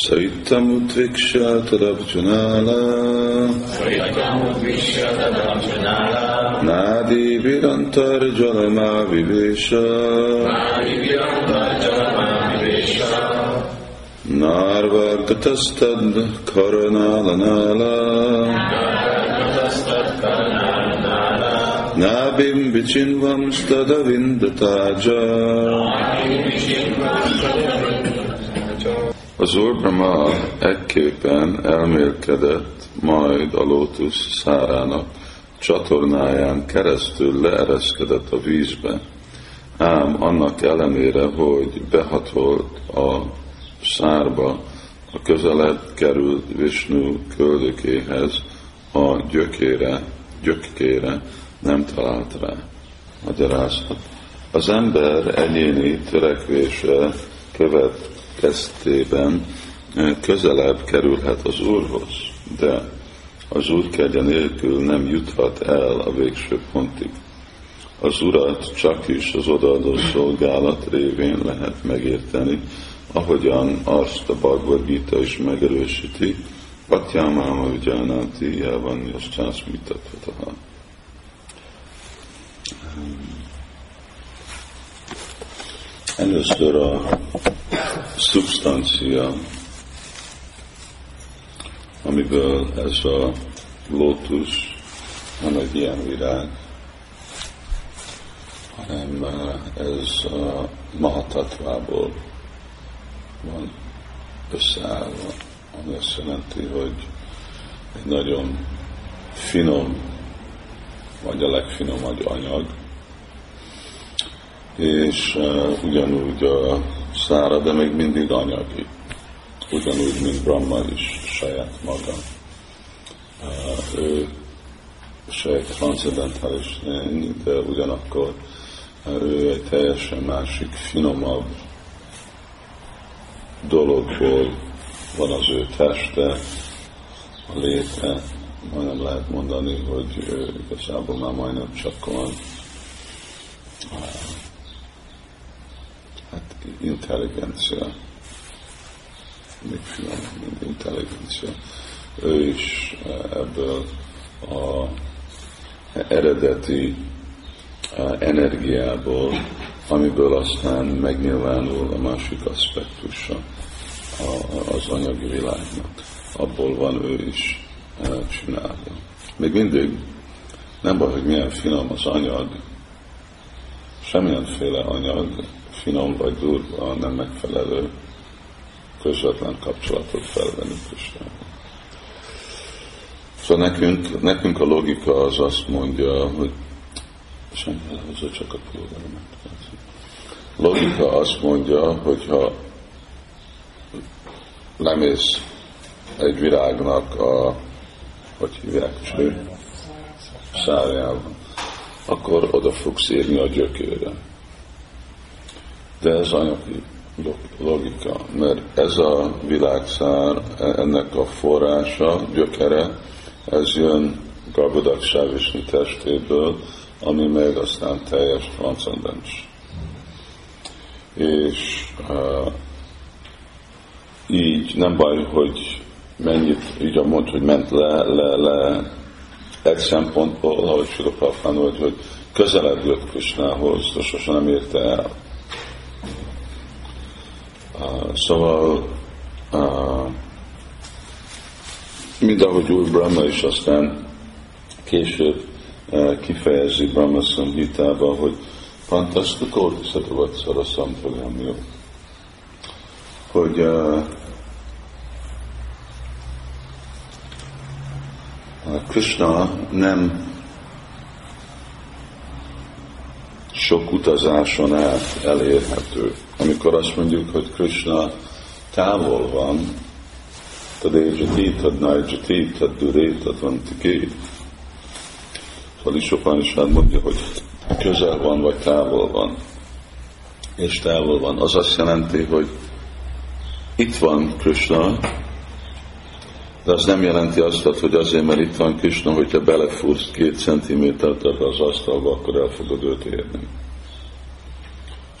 शैत्यमुद्विक्ष्य तदर्जुनाला नादिभिरन्तर्जलमाविवेश नार्वर्गतस्तद् करनालनाला नाभिं विचिन्वंस्तदविन्दताज Az Úr Brahma ekképpen elmélkedett majd a lótusz szárának csatornáján keresztül leereszkedett a vízbe, ám annak ellenére, hogy behatolt a szárba, a közelebb került Vishnu köldökéhez, a gyökére, gyökkére nem talált rá. Magyarázat. Az ember egyéni törekvése következtében eh, közelebb kerülhet az Úrhoz, de az Úr kegye nélkül nem juthat el a végső pontig. Az Urat csak is az odaadó szolgálat révén lehet megérteni, ahogyan azt a Bhagavad Gita is megerősíti, Patyámáma Vigyánáti Jávanyas Csász Mitatataha. Először a szubstancia, amiből ez a lótusz nem egy ilyen virág, hanem ez a mahatatvából van összeállva, ami azt jelenti, hogy egy nagyon finom, vagy a legfinomabb anyag, és uh, ugyanúgy a szára, de még mindig anyagi. Ugyanúgy, mint Brahma is saját maga. Ő se transzendentális lény, de ugyanakkor ő egy teljesen másik, finomabb dologból van az ő teste, a léte, majdnem lehet mondani, hogy igazából már majdnem csak hát intelligencia, még finom, mint intelligencia. Ő is ebből a eredeti energiából, amiből aztán megnyilvánul a másik aspektusa az anyagi világnak. Abból van ő is csinálva. Még mindig nem baj, hogy milyen finom az anyag, semmilyenféle anyag, finom vagy durva, nem megfelelő közvetlen kapcsolatot felvenni Krisnával. Szóval nekünk, nekünk a logika az azt mondja, hogy semmi elhozza csak a próbálmat. Logika azt mondja, hogyha lemész egy virágnak a, hogy hívják, cső, szárjában, akkor oda fogsz érni a gyökére. De ez anyagi logika, mert ez a világszár, ennek a forrása, gyökere, ez jön Gabodak Sávisni testéből, ami meg aztán teljes transzcendens. És uh, így nem baj, hogy mennyit, így mond, hogy ment le, le, le egy szempontból, ahogy Sula hogy, hogy közelebb jött Krishnához, de sosem nem érte el. Uh, szóval uh, mind ahogy Úr Brahma is aztán később kifejezi Brahma Samhitába, hogy fantasztikó, szara szamtagamjó. Hogy uh, Krishna nem sok utazáson át elérhető. Amikor azt mondjuk, hogy Krishna távol van, tad éjjati, tad nájjati, tad duré, tad vantiké. Szóval is is mondja, hogy közel van, vagy távol van. És távol van. Az azt jelenti, hogy itt van Krishna, de az nem jelenti azt, hogy azért, mert itt van Krishna, hogyha belefúrsz két centimétert az asztalba, akkor el fogod őt érni.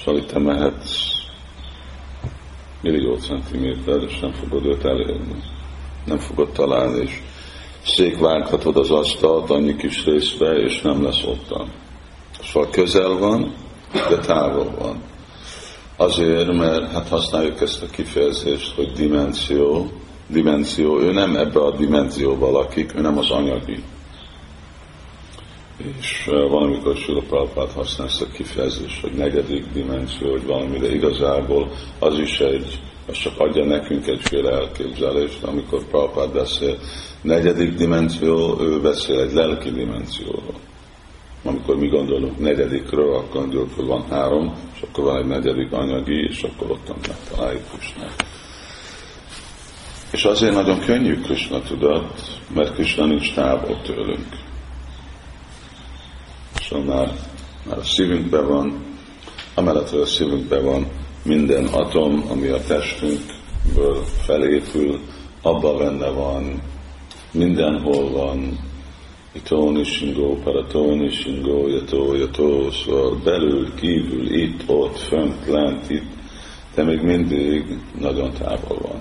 Szóval itt te mehetsz millió centiméter, és nem fogod őt elérni. Nem fogod találni, és székvághatod az asztalt annyi kis részbe, és nem lesz ottan. Szóval közel van, de távol van. Azért, mert hát használjuk ezt a kifejezést, hogy dimenzió, dimenzió, ő nem ebbe a dimenzióba lakik, ő nem az anyagi. És valamikor Sula Prabhupád használ ezt a kifejezést, hogy negyedik dimenzió, hogy valami, de igazából az is egy, az csak adja nekünk egyféle elképzelést, amikor Prabhupád beszél negyedik dimenzió, ő beszél egy lelki dimenzióról. Amikor mi gondolunk negyedikről, akkor gondoljuk, hogy van három, és akkor van egy negyedik anyagi, és akkor ott megtaláljuk Krisnát. És azért nagyon könnyű Krishna tudat, mert Krishna nincs távol tőlünk. Szóval már, már a szívünkben van, amellett, hogy a szívünkben van minden atom, ami a testünkből felépül, abban benne van, mindenhol van, Itoni singó, paratoni singó, jató, jató, szóval belül, kívül, itt, ott, fönt, lent, itt, de még mindig nagyon távol van.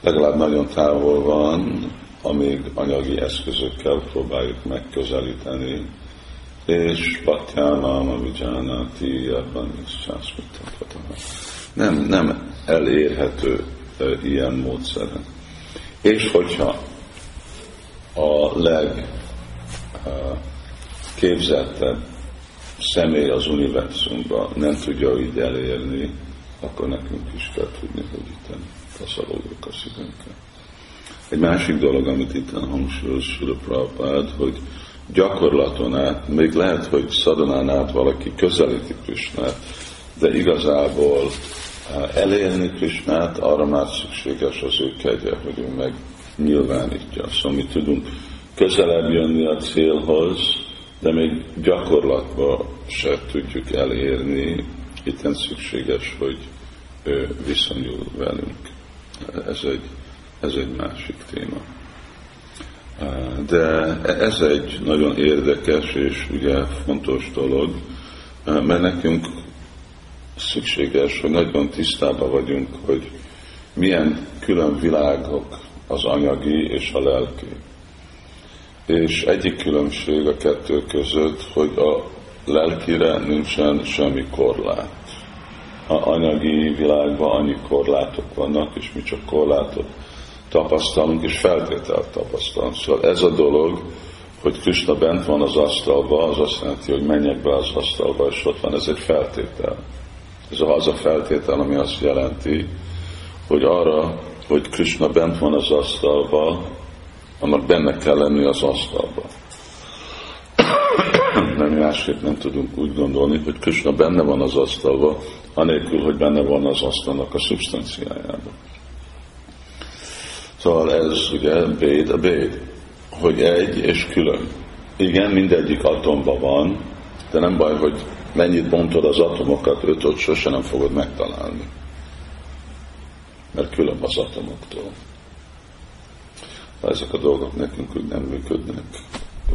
Legalább nagyon távol van, amíg anyagi eszközökkel próbáljuk megközelíteni, és Patyámám, Vijánati, ebben is Nem, nem elérhető ilyen módszeren. És hogyha a legképzettebb személy az univerzumban nem tudja így elérni, akkor nekünk is kell tudni, hogy itt taszalódjuk a szívünkkel. Egy másik dolog, amit itt hangsúlyoz Sula Prabhupád, hogy gyakorlaton át, még lehet, hogy szadonán át valaki közelíti Krisnát, de igazából elérni Krisnát, arra már szükséges az ő kegye, hogy ő meg nyilvánítja. Szóval mi tudunk közelebb jönni a célhoz, de még gyakorlatban se tudjuk elérni. Itten szükséges, hogy ő viszonyul velünk. Ez egy, ez egy másik téma. De ez egy nagyon érdekes és ugye fontos dolog, mert nekünk szükséges, hogy nagyon tisztában vagyunk, hogy milyen külön világok az anyagi és a lelki. És egyik különbség a kettő között, hogy a lelkire nincsen semmi korlát. A anyagi világban annyi korlátok vannak, és mi csak korlátot tapasztalunk, és feltételt tapasztalunk. Szóval ez a dolog, hogy Krishna bent van az asztalba, az azt jelenti, hogy menjek be az asztalba, és ott van, ez egy feltétel. Ez az a feltétel, ami azt jelenti, hogy arra, hogy Krishna bent van az asztalba, annak benne kell lenni az asztalba. nem másképp nem tudunk úgy gondolni, hogy Krishna benne van az asztalba, anélkül, hogy benne van az asztalnak a szubstanciájában. Szóval ez ugye béd a béd, hogy egy és külön. Igen, mindegyik atomban van, de nem baj, hogy mennyit bontod az atomokat, ötöt sose nem fogod megtalálni mert külön az atomoktól. Ha ezek a dolgok nekünk úgy nem működnek,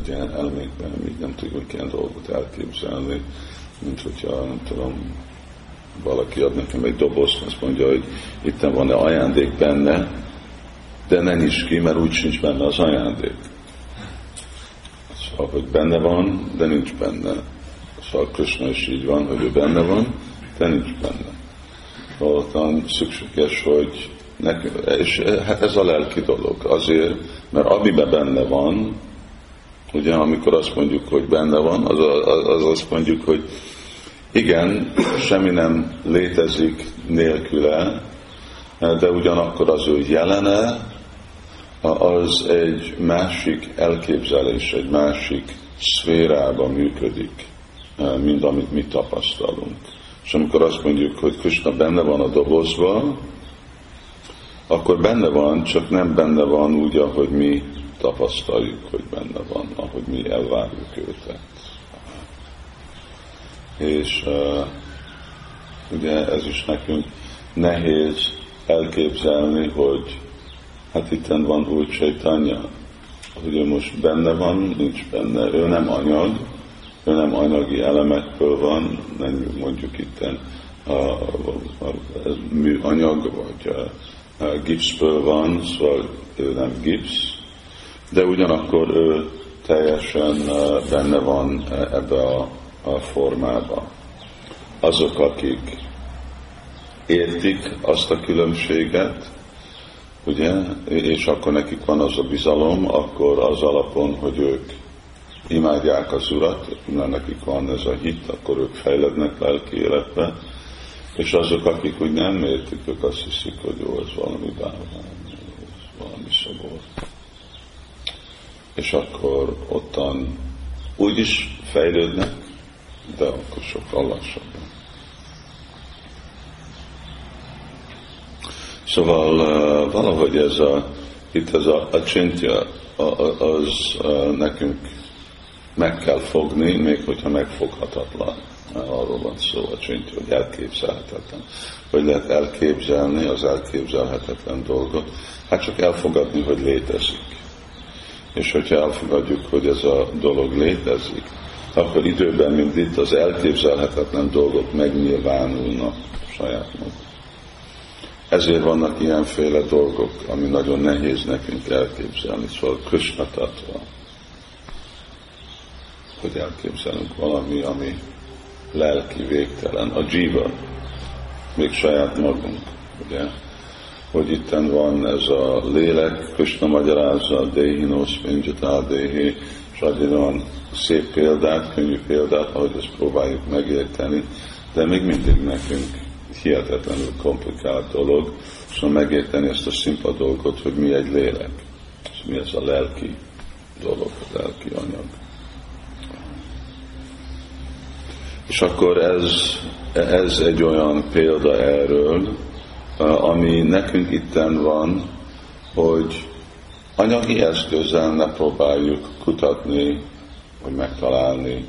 ugye elmékben mi nem tudjuk ilyen dolgot elképzelni, mint hogyha, nem tudom, valaki ad nekem egy dobozt, azt mondja, hogy itt van-e ajándék benne, de nem is ki, mert úgy sincs benne az ajándék. Szóval, hogy benne van, de nincs benne. Szóval Krishna is így van, hogy ő benne van, de nincs benne voltam szükséges, hogy nekünk, és hát ez a lelki dolog azért, mert amiben benne van, ugye amikor azt mondjuk, hogy benne van, az, az, az azt mondjuk, hogy igen, semmi nem létezik nélküle, de ugyanakkor az ő jelene, az egy másik elképzelés, egy másik szférában működik, mint amit mi tapasztalunk. És amikor azt mondjuk, hogy Krishna benne van a dobozban, akkor benne van, csak nem benne van úgy, ahogy mi tapasztaljuk, hogy benne van, ahogy mi elvárjuk őt. És uh, ugye ez is nekünk nehéz elképzelni, hogy hát itten van új Csaitanya, hogy ő most benne van, nincs benne, ő nem anyag, ő nem anyagi elemekből van, nem mondjuk itt műanyag, vagy gipszből van, szóval ő nem gipsz, de ugyanakkor ő teljesen benne van ebbe a, a formába. Azok, akik értik azt a különbséget, ugye, és akkor nekik van az a bizalom, akkor az alapon, hogy ők imádják az Urat, mert nekik van ez a hit, akkor ők fejlednek lelki életbe, és azok, akik úgy nem értik, ők azt hiszik, hogy jó, ez valami bálvány, ez valami szobor. És akkor ottan úgy is fejlődnek, de akkor sokkal lassabban. Szóval valahogy ez a, itt ez a, a csintja, az nekünk meg kell fogni, még hogyha megfoghatatlan. Arról van szó a csintja, hogy elképzelhetetlen. Hogy lehet elképzelni az elképzelhetetlen dolgot? Hát csak elfogadni, hogy létezik. És hogyha elfogadjuk, hogy ez a dolog létezik, akkor időben, mint itt, az elképzelhetetlen dolgok megnyilvánulnak saját maguk. Ezért vannak ilyenféle dolgok, ami nagyon nehéz nekünk elképzelni. Szóval Krishna hogy elképzelünk valami, ami lelki, végtelen. A jiva, még saját magunk, ugye? Hogy itten van ez a lélek, Krishna magyarázza, a Dehinos, Pinjata, Dehi, és van szép példát, könnyű példát, ahogy ezt próbáljuk megérteni, de még mindig nekünk hihetetlenül komplikált dolog, szóval megérteni ezt a szimpa dolgot, hogy mi egy lélek, és mi ez a lelki dolog, a lelki anyag. És akkor ez, ez egy olyan példa erről, ami nekünk itten van, hogy anyagi eszközzel ne próbáljuk kutatni, vagy megtalálni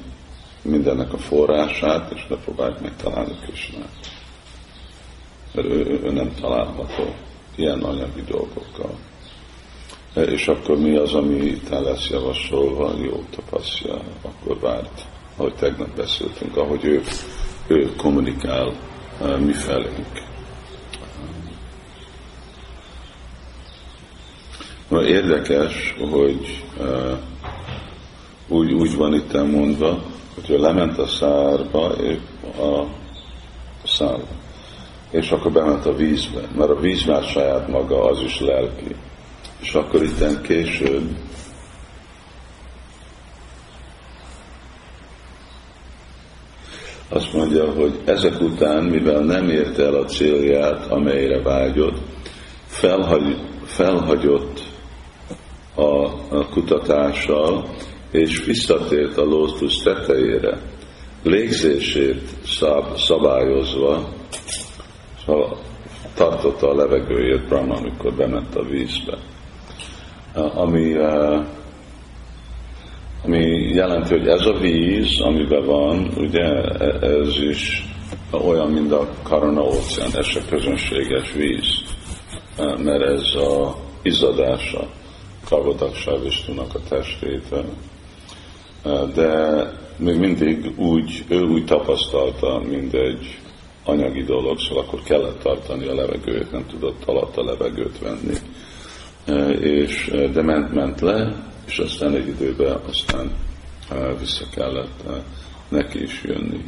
mindennek a forrását, és ne próbáljuk megtalálni Krisnát mert ő, ő nem található ilyen anyagi dolgokkal. És akkor mi az, ami itt lesz javasolva, jó tapasztja, akkor várt, ahogy tegnap beszéltünk, ahogy ő, ő kommunikál mi felénk. Na, érdekes, hogy uh, úgy, úgy van itt mondva, hogy ő lement a szárba, épp a szárba és akkor bement a vízbe, mert a víz már saját maga, az is lelki. És akkor itt később azt mondja, hogy ezek után, mivel nem érte el a célját, amelyre vágyott, felhagy, felhagyott a, a kutatással, és visszatért a lótusz tetejére, légzését szab, szabályozva, Szóval tartotta a levegőjét Brahma, amikor bement a vízbe. Ami, ami jelenti, hogy ez a víz, amiben van, ugye e, ez is olyan, mint a Karana óceán, ez se közönséges víz, mert ez a izzadása Kavadak Vistunak a testét. De még mindig úgy, ő úgy tapasztalta, mint egy anyagi dolog, szóval akkor kellett tartani a levegőt, nem tudott alatt a levegőt venni. E, és, e, de ment, ment le, és aztán egy időben aztán e, vissza kellett neki is jönni.